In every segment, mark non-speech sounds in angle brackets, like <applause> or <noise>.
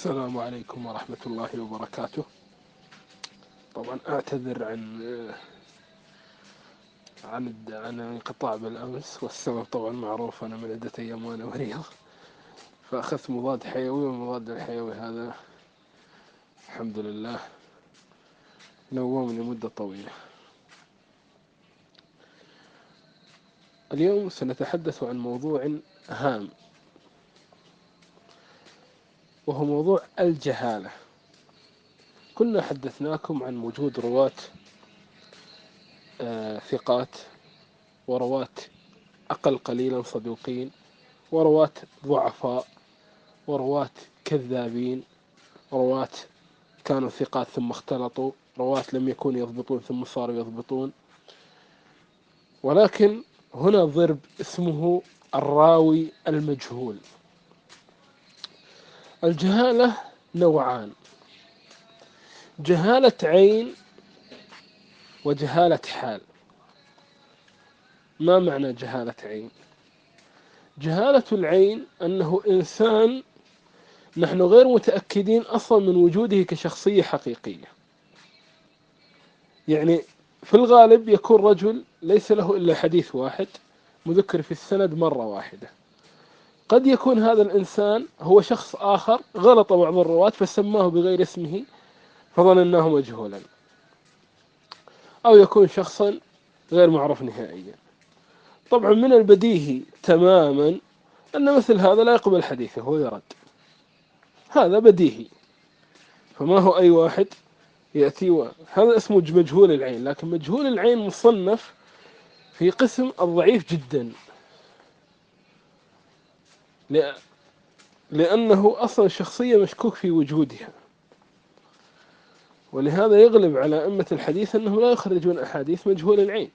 السلام عليكم ورحمة الله وبركاته. طبعا أعتذر عن عن عن الانقطاع بالأمس والسبب طبعا معروف أنا من عدة أيام وأنا مريض. فأخذت مضاد حيوي والمضاد الحيوي هذا الحمد لله نومني مدة طويلة. اليوم سنتحدث عن موضوع هام. وهو موضوع الجهالة. كنا حدثناكم عن وجود رواة آه، ثقات ورواة أقل قليلا صدوقين ورواة ضعفاء ورواة كذابين رواة كانوا ثقات ثم اختلطوا رواة لم يكونوا يضبطون ثم صاروا يضبطون. ولكن هنا ضرب اسمه الراوي المجهول. الجهالة نوعان. جهالة عين وجهالة حال. ما معنى جهالة عين؟ جهالة العين أنه إنسان نحن غير متأكدين أصلا من وجوده كشخصية حقيقية. يعني في الغالب يكون رجل ليس له إلا حديث واحد مذكر في السند مرة واحدة. قد يكون هذا الإنسان هو شخص آخر غلط بعض الرواة فسماه بغير اسمه فظنناه مجهولا. أو يكون شخصا غير معروف نهائيا. طبعا من البديهي تماما أن مثل هذا لا يقبل حديثه ويرد هذا بديهي. فما هو أي واحد يأتي و... هذا اسمه مجهول العين لكن مجهول العين مصنف في قسم الضعيف جدا. لأنه أصلا شخصية مشكوك في وجودها. ولهذا يغلب على أئمة الحديث أنهم لا يخرجون أحاديث مجهول العين.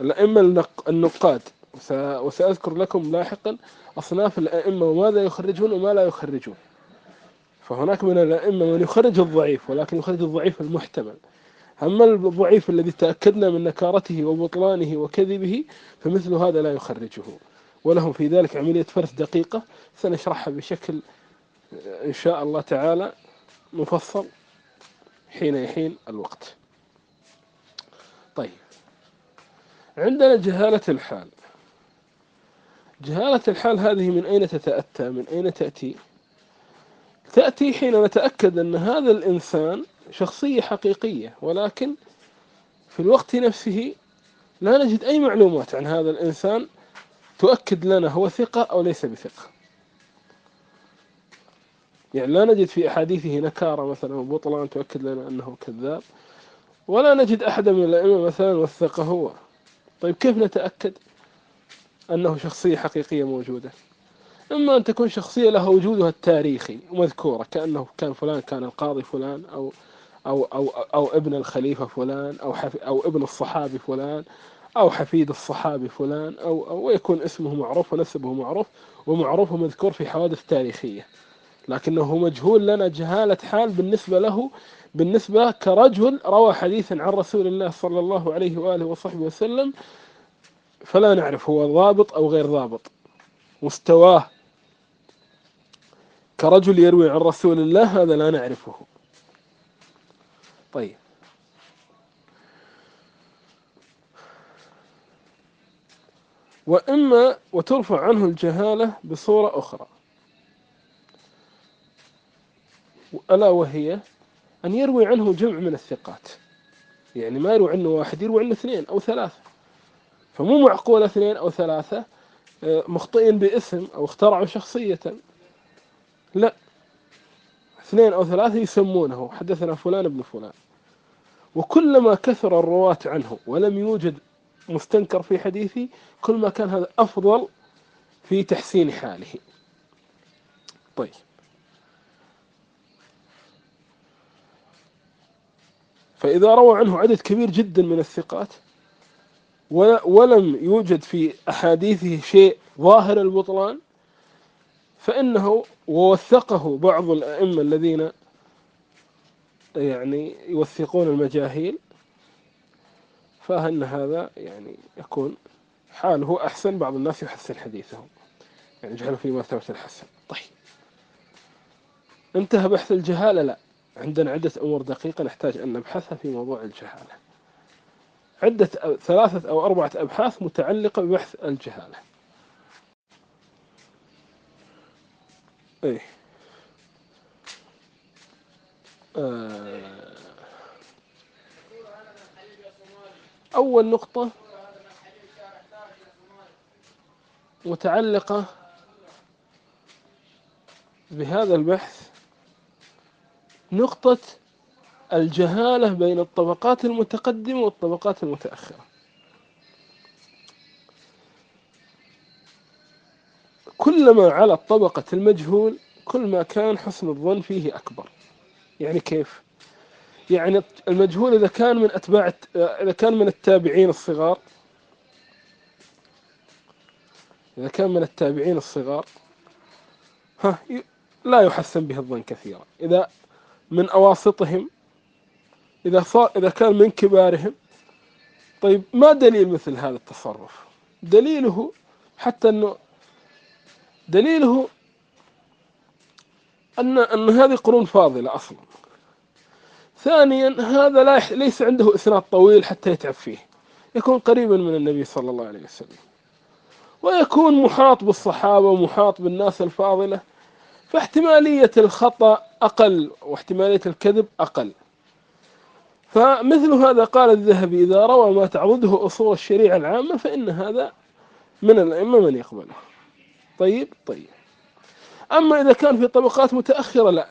الأئمة النق- النقاد وس- وسأذكر لكم لاحقا أصناف الأئمة وماذا يخرجون وما لا يخرجون. فهناك من الأئمة من يخرج الضعيف ولكن يخرج الضعيف المحتمل. أما الضعيف الذي تأكدنا من نكارته وبطلانه وكذبه فمثل هذا لا يخرجه. ولهم في ذلك عملية فرث دقيقة. سنشرحها بشكل إن شاء الله تعالى مفصل حين يحين الوقت. طيب. عندنا جهالة الحال. جهالة الحال هذه من أين تتأتى؟ من أين تأتي؟ تأتي حين نتأكد أن هذا الإنسان شخصية حقيقية ولكن في الوقت نفسه لا نجد أي معلومات عن هذا الإنسان تؤكد لنا هو ثقة أو ليس بثقة. يعني لا نجد في أحاديثه نكارة مثلا وبطلان تؤكد لنا أنه كذاب ولا نجد أحدا من الأئمة مثلا وثقه هو. طيب كيف نتأكد أنه شخصية حقيقية موجودة؟ إما أن تكون شخصية لها وجودها التاريخي ومذكورة كأنه كان فلان كان القاضي فلان أو أو أو أو ابن الخليفة فلان أو أو ابن الصحابي فلان أو حفيد الصحابي فلان أو أو يكون اسمه معروف ونسبه معروف ومعروف ومذكور في حوادث تاريخية. لكنه مجهول لنا جهالة حال بالنسبة له بالنسبة كرجل روى حديثا عن رسول الله صلى الله عليه وآله وصحبه وسلم فلا نعرف هو ضابط أو غير ضابط. مستواه كرجل يروي عن رسول الله هذا لا نعرفه. طيب. وإما وترفع عنه الجهالة بصورة أخرى. ألا وهي أن يروي عنه جمع من الثقات. يعني ما يروي عنه واحد يروي عنه اثنين أو ثلاثة. فمو معقول اثنين أو ثلاثة آه، مخطئين باسم أو اخترعوا شخصية. لا. اثنين أو ثلاثة يسمونه حدثنا فلان ابن فلان. وكلما كثر الرواة عنه ولم يوجد مستنكر في حديثه كل ما كان هذا أفضل في تحسين حاله. طيب. فإذا روى عنه عدد كبير جدا من الثقات ولم يوجد في أحاديثه شيء ظاهر البطلان فإنه ووثقه بعض الأئمة الذين يعني يوثقون المجاهيل فأن هذا يعني يكون حاله أحسن بعض الناس يحسن حديثه. يعني يجعله في مرتبة الحسن. طيب. انتهى بحث الجهالة؟ لا. عندنا عدة أمور دقيقة نحتاج أن نبحثها في موضوع الجهالة. عدة ثلاثة أو أربعة أبحاث متعلقة ببحث الجهالة. إيه. آه. أول نقطة متعلقة بهذا البحث نقطة الجهالة بين الطبقات المتقدمة والطبقات المتأخرة كلما على طبقة المجهول كل ما كان حسن الظن فيه أكبر يعني كيف؟ يعني المجهول إذا كان من أتباع إذا كان من التابعين الصغار. إذا كان من التابعين الصغار. ها لا يحسن به الظن كثيرا. إذا من أواسطهم إذا صار إذا كان من كبارهم. طيب ما دليل مثل هذا التصرف؟ دليله حتى أنه دليله أن أن هذه قرون فاضلة أصلا. ثانيا هذا لا ليس عنده إسناد طويل حتى يتعب فيه. يكون قريبا من النبي صلى الله عليه وسلم. ويكون محاط بالصحابة ومحاط بالناس الفاضلة. فاحتمالية الخطأ أقل واحتمالية الكذب أقل. فمثل هذا قال الذهبي إذا روى ما تعضده أصول الشريعة العامة فإن هذا من الأئمة من يقبله. طيب طيب. أما إذا كان في طبقات متأخرة لا.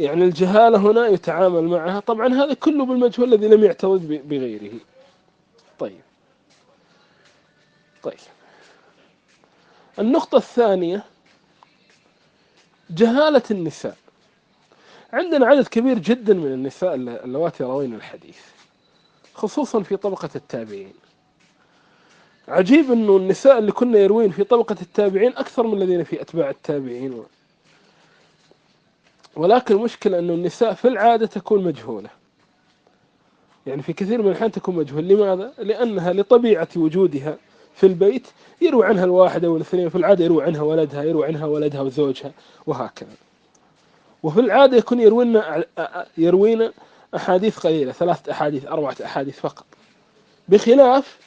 يعني الجهالة هنا يتعامل معها. طبعا هذا كله بالمجهول الذي لم يعترض بغيره. طيب. طيب. النقطة الثانية جهالة النساء. عندنا عدد كبير جدا من النساء اللواتي روين الحديث خصوصا في طبقة التابعين. عجيب إنه النساء اللي كنا يروين في طبقة التابعين أكثر من الذين في أتباع التابعين. ولكن المشكلة أنه النساء في العادة تكون مجهولة. يعني في كثير من الأحيان تكون مجهول لماذا؟ لأنها لطبيعة وجودها في البيت يروي عنها الواحدة والاثنين في العادة يروي عنها ولدها يروي عنها ولدها وزوجها وهكذا. وفي العادة يكون يروينا يروينا أحاديث قليلة ثلاثة أحاديث أربعة أحاديث فقط. بخلاف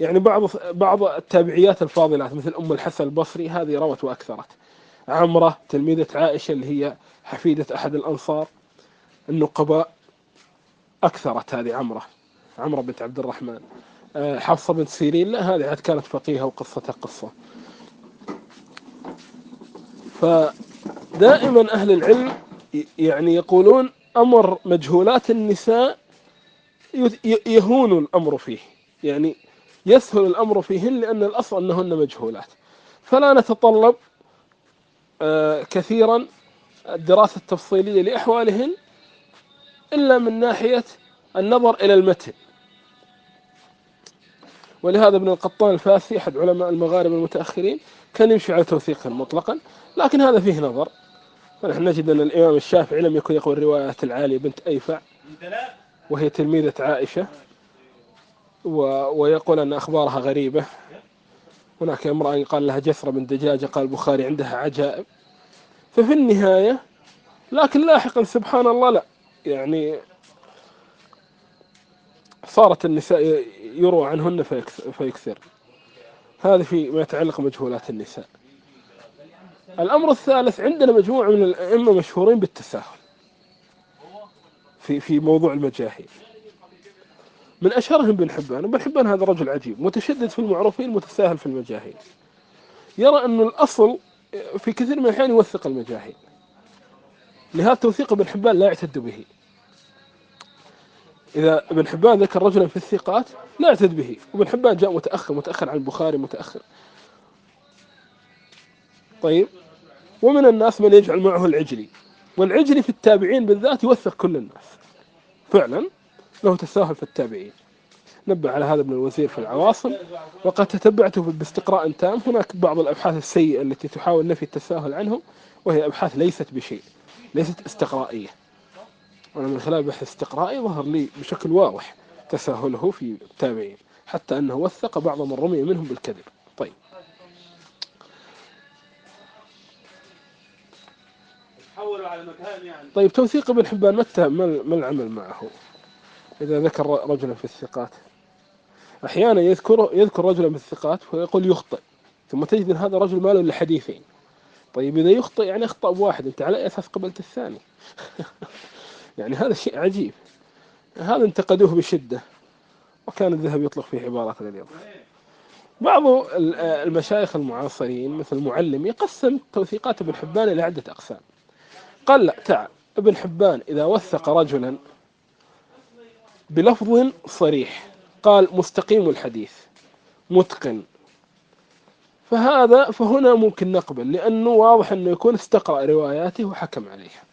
يعني بعض بعض التابعيات الفاضلات مثل أم الحسن البصري هذه روت وأكثرت. عمرة تلميذة عائشة اللي هي حفيدة أحد الأنصار النقباء أكثرت هذه عمرة عمرة بنت عبد الرحمن. آه، حفصة بنت سيرين لا هذه عاد كانت فقيهة وقصتها قصة. فدائما أهل العلم يعني يقولون أمر مجهولات النساء يهون الأمر فيه. يعني يسهل الأمر فيهن لأن الأصل أنهن مجهولات. فلا نتطلب كثيرا الدراسة التفصيلية لأحوالهن إلا من ناحية النظر إلى المتن ولهذا ابن القطان الفاسي أحد علماء المغاربة المتأخرين كان يمشي على توثيق مطلقا لكن هذا فيه نظر فنحن نجد أن الإمام الشافعي لم يكن يقول الروايات العالية بنت أيفع وهي تلميذة عائشة. ويقول أن أخبارها غريبة هناك امرأة قال لها جثرة من دجاجة قال البخاري عندها عجائب. ففي النهاية لكن لاحقا سبحان الله لا. يعني صارت النساء يروى عنهن فيكثر هذا في ما يتعلق بمجهولات النساء. الأمر الثالث عندنا مجموعة من الأئمة مشهورين بالتساهل في في موضوع المجاهيل. من أشهرهم ابن حبان ابن حبان هذا رجل عجيب متشدد في المعروفين متساهل في المجاهيل. يرى أن الأصل في كثير من الأحيان يوثق المجاهيل. لهذا توثيق ابن حبان لا يعتد به. إذا ابن حبان ذكر رجلا في الثقات لا يعتد به. وابن حبان جاء متأخر متأخر عن البخاري متأخر. طيب. ومن الناس من يجعل معه العجلي والعجلي في التابعين بالذات يوثق كل الناس. فعلا. له تساهل في التابعين نبه على هذا ابن الوزير في العواصم. وقد تتبعته باستقراء تام. هناك بعض الأبحاث السيئة التي تحاول نفي التساهل عنهم وهي أبحاث ليست بشيء ليست استقرائية. وأنا من خلال بحث استقرائي ظهر لي بشكل واضح تساهله في التابعين حتى أنه وثق بعض من رمي منهم بالكذب. طيب. حولوا على مكان يعني. طيب توثيق ابن حبان متى ما العمل معه؟ إذا ذكر رجلا في الثقات. أحيانا يذكر يذكر رجلا من الثقات ويقول يخطئ ثم تجد أن هذا رجل ما له إلا حديثين. طيب إذا يخطئ يعني أخطأ بواحد أنت على أي أساس قبلت الثاني؟ <laughs> يعني هذا شيء عجيب. هذا انتقدوه بشدة وكان الذهب يطلق في عبارات اليوم بعض المشايخ المعاصرين مثل معلم يقسم توثيقات ابن حبان إلى عدة أقسام. قال لا تعال ابن حبان إذا وثق رجلا بلفظ صريح. قال مستقيم الحديث. متقن. فهذا فهنا ممكن نقبل لأنه واضح أنه يكون استقرأ رواياته وحكم عليها.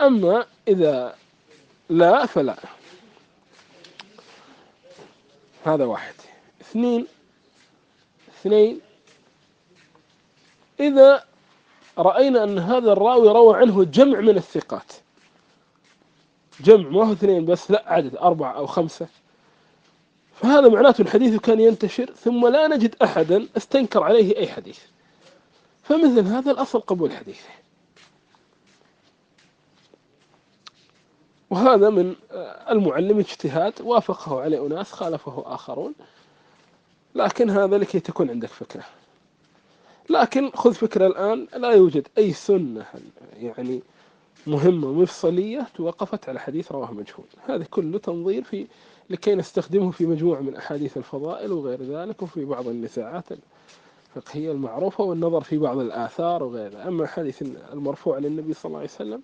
أما إذا لا فلا. هذا واحد. اثنين. اثنين. إذا رأينا أن هذا الراوي روى عنه جمع من الثقات. جمع ما هو اثنين بس لا عدد أربعة أو خمسة. فهذا معناته الحديث كان ينتشر ثم لا نجد أحدا استنكر عليه أي حديث. فمثل هذا الأصل قبول حديثه. وهذا من المعلم اجتهاد وافقه عليه أناس خالفه آخرون. لكن هذا لكي تكون عندك فكرة. لكن خذ فكرة الآن لا يوجد أي سنة يعني مهمة مفصلية توقفت على حديث رواه مجهول. هذا كله تنظير في لكي نستخدمه في مجموعة من أحاديث الفضائل وغير ذلك وفي بعض النزاعات الفقهية المعروفة والنظر في بعض الآثار وغيرها أما حديث المرفوع للنبي صلى الله عليه وسلم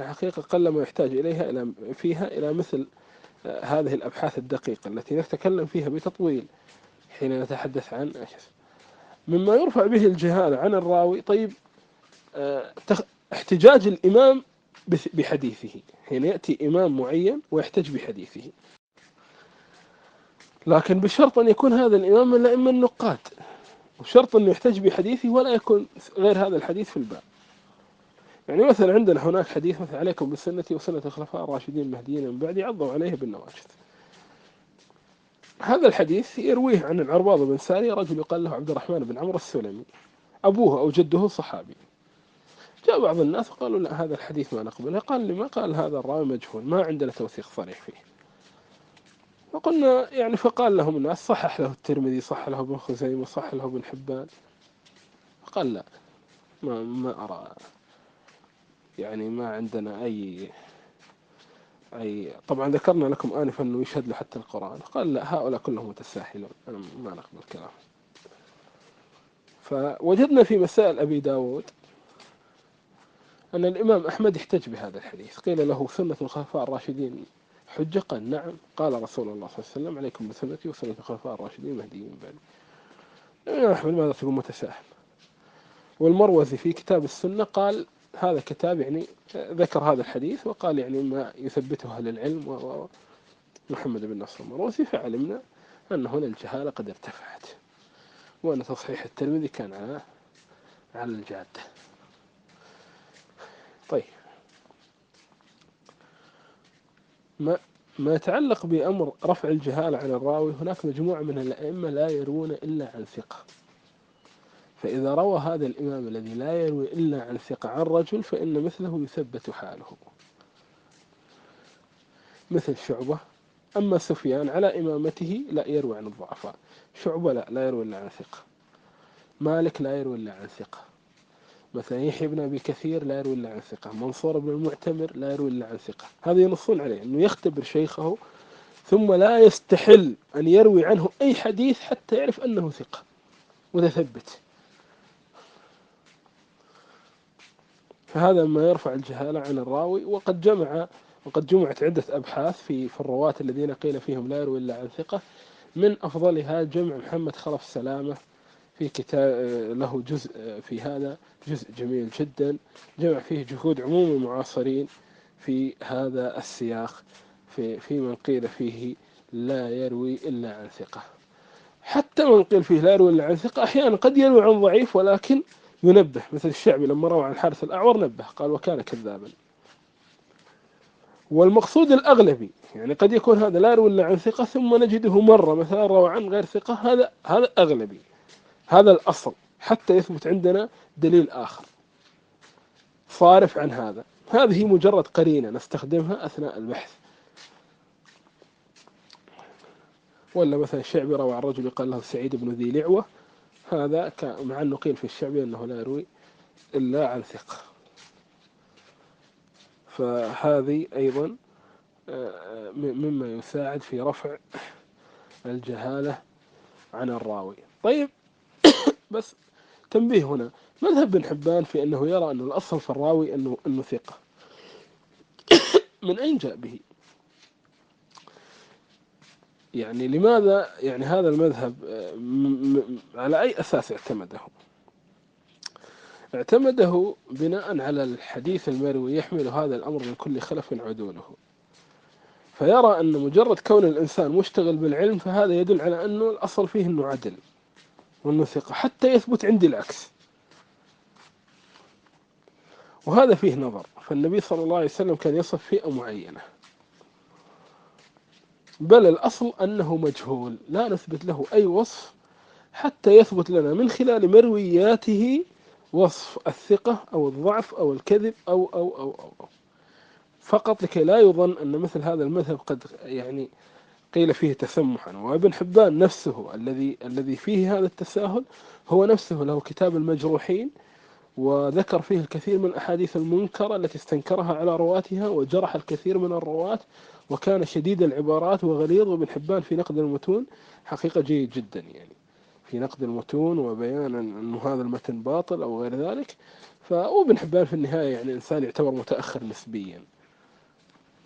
الحقيقة قل ما يحتاج إليها إلى فيها إلى مثل آه، هذه الأبحاث الدقيقة التي نتكلم فيها بتطويل حين نتحدث عن مما يرفع به الجهالة عن الراوي. طيب آه، احتجاج الإمام بحديثه. حين يأتي إمام معين ويحتج بحديثه. لكن بشرط أن يكون هذا الإمام من الأئمة النقاد. وشرط أنه يحتج بحديثه ولا يكون غير هذا الحديث في الباب. يعني مثلا عندنا هناك حديث مثلا عليكم بسنة وسنة الخلفاء الراشدين المهديين من بعدي عضوا عليه بالنواجذ. هذا الحديث يرويه عن العرباض بن ساري رجل يقال له عبد الرحمن بن عمرو السلمي. أبوه أو جده صحابي. جاء بعض الناس وقالوا لا هذا الحديث ما نقبله. قال لما قال هذا الراوي مجهول ما عندنا توثيق صريح فيه. فقلنا يعني فقال لهم الناس صحح له الترمذي صح له ابن خزيمة صح له ابن حبان. قال لا ما, ما أرى. يعني ما عندنا أي أي طبعا ذكرنا لكم آنفا أنه يشهد له حتى القرآن. قال لا هؤلاء كلهم متساهلون. أنا ما نقبل كلام فوجدنا في مسائل أبي داود أن الإمام أحمد احتج بهذا الحديث. قيل له سنة الخلفاء الراشدين حجة؟ قال نعم. قال رسول الله صلى الله عليه وسلم عليكم بسنتي وسنة الخلفاء الراشدين المهديين من بعد الإمام أحمد ماذا تقول؟ متساهل. والمروزي في كتاب السنة قال هذا كتاب يعني ذكر هذا الحديث وقال يعني ما يثبته أهل العلم ومحمد بن نصر المروزي. فعلمنا أن هنا الجهالة قد ارتفعت وأن تصحيح الترمذي كان على على الجادة. طيب. ما ما يتعلق بأمر رفع الجهالة عن الراوي هناك مجموعة من الأئمة لا يروون إلا عن ثقة. فإذا روى هذا الإمام الذي لا يروي إلا عن ثقة عن رجل فإن مثله يثبت حاله. مثل شعبة أما سفيان على إمامته لا يروي عن الضعفاء. شعبة لا لا يروي إلا عن ثقة. مالك لا يروي إلا عن ثقة. مثلا يحيى بن أبي كثير لا يروي إلا عن ثقة منصور بن المعتمر لا يروي إلا عن ثقة. هذا ينصون عليه أنه يختبر شيخه ثم لا يستحل أن يروي عنه أي حديث حتى يعرف أنه ثقة متثبت فهذا ما يرفع الجهالة عن الراوي وقد جمع وقد جمعت عدة أبحاث في في الرواة الذين قيل فيهم لا يروي إلا عن ثقة. من أفضلها جمع محمد خلف سلامة في كتاب له جزء في هذا جزء جميل جدا. جمع فيه جهود عموم المعاصرين في هذا السياق في في من قيل فيه لا يروي إلا عن ثقة. حتى من قيل فيه لا يروي إلا عن ثقة أحيانا قد يروي عن ضعيف ولكن ينبه. مثل الشعبي لما روى عن الحارث الأعور نبه قال وكان كذابا. والمقصود الأغلبي يعني قد يكون هذا لا يروي إلا عن ثقة ثم نجده مرة مثلا روى عن غير ثقة هذا هذا أغلبي. هذا الأصل حتى يثبت عندنا دليل آخر. صارف عن هذا. هذه مجرد قرينة نستخدمها أثناء البحث. ولا مثلا الشعبي روى عن رجل يقال له سعيد بن ذي لعوة. هذا مع أنه قيل في الشعبي أنه لا يروي إلا عن ثقة. فهذه أيضا آه، مما يساعد في رفع الجهالة عن الراوي. طيب بس تنبيه هنا. مذهب بن حبان في أنه يرى أن الأصل في الراوي أنه, أنه ثقة. <coughs> من أين جاء به؟ يعني لماذا يعني هذا المذهب آه، على أي أساس اعتمده؟ اعتمده بناء على الحديث المروي يحمل هذا الأمر من كل خلف عدوله. فيرى أن مجرد كون الإنسان مشتغل بالعلم فهذا يدل على أنه الأصل فيه أنه عدل. وأنه ثقة حتى يثبت عندي العكس. وهذا فيه نظر. فالنبي صلى الله عليه وسلم كان يصف فئة معينة. بل الأصل أنه مجهول. لا نثبت له أي وصف حتى يثبت لنا من خلال مروياته وصف الثقة أو الضعف أو الكذب أو أو أو أو, أو. فقط لكي لا يظن أن مثل هذا المذهب قد يعني قيل فيه تسمحا. وابن حبان نفسه الذي الذي فيه هذا التساهل هو نفسه له كتاب المجروحين وذكر فيه الكثير من الأحاديث المنكرة التي استنكرها على رواتها وجرح الكثير من الرواة وكان شديد العبارات وغليظ. وابن حبان في نقد المتون حقيقة جيد جدا يعني. في نقد المتون وبيان أن هذا المتن باطل أو غير ذلك. فابن حبان في النهاية يعني إنسان يعتبر متأخر نسبيا.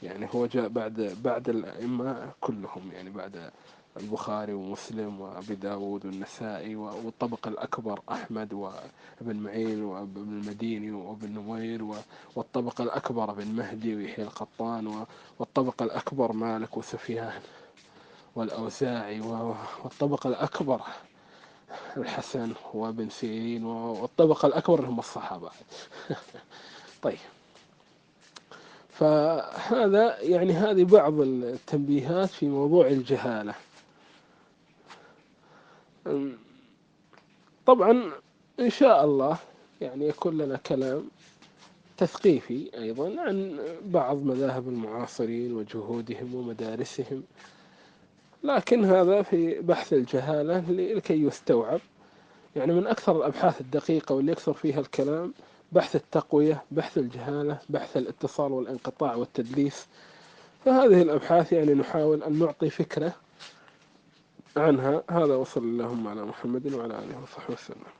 يعني هو جاء بعد بعد الأئمة كلهم يعني بعد البخاري ومسلم وأبي داود والنسائي والطبقة الأكبر أحمد وابن معين وابن المديني وابن نمير والطبقة الأكبر ابن مهدي ويحيى القطان والطبقة الأكبر مالك وسفيان والأوزاعي والطبقة الأكبر الحسن وابن سيرين والطبقة الأكبر هم الصحابة. <laughs> طيب. فهذا يعني هذه بعض التنبيهات في موضوع الجهالة. طبعا إن شاء الله يعني يكون لنا كلام تثقيفي أيضا عن بعض مذاهب المعاصرين وجهودهم ومدارسهم لكن هذا في بحث الجهالة لكي يستوعب يعني من أكثر الأبحاث الدقيقة واللي يكثر فيها الكلام بحث التقوية بحث الجهالة بحث الاتصال والانقطاع والتدليس. فهذه الأبحاث يعني نحاول أن نعطي فكرة عنها. هذا وصل اللهم على محمد وعلى آله وصحبه وسلم.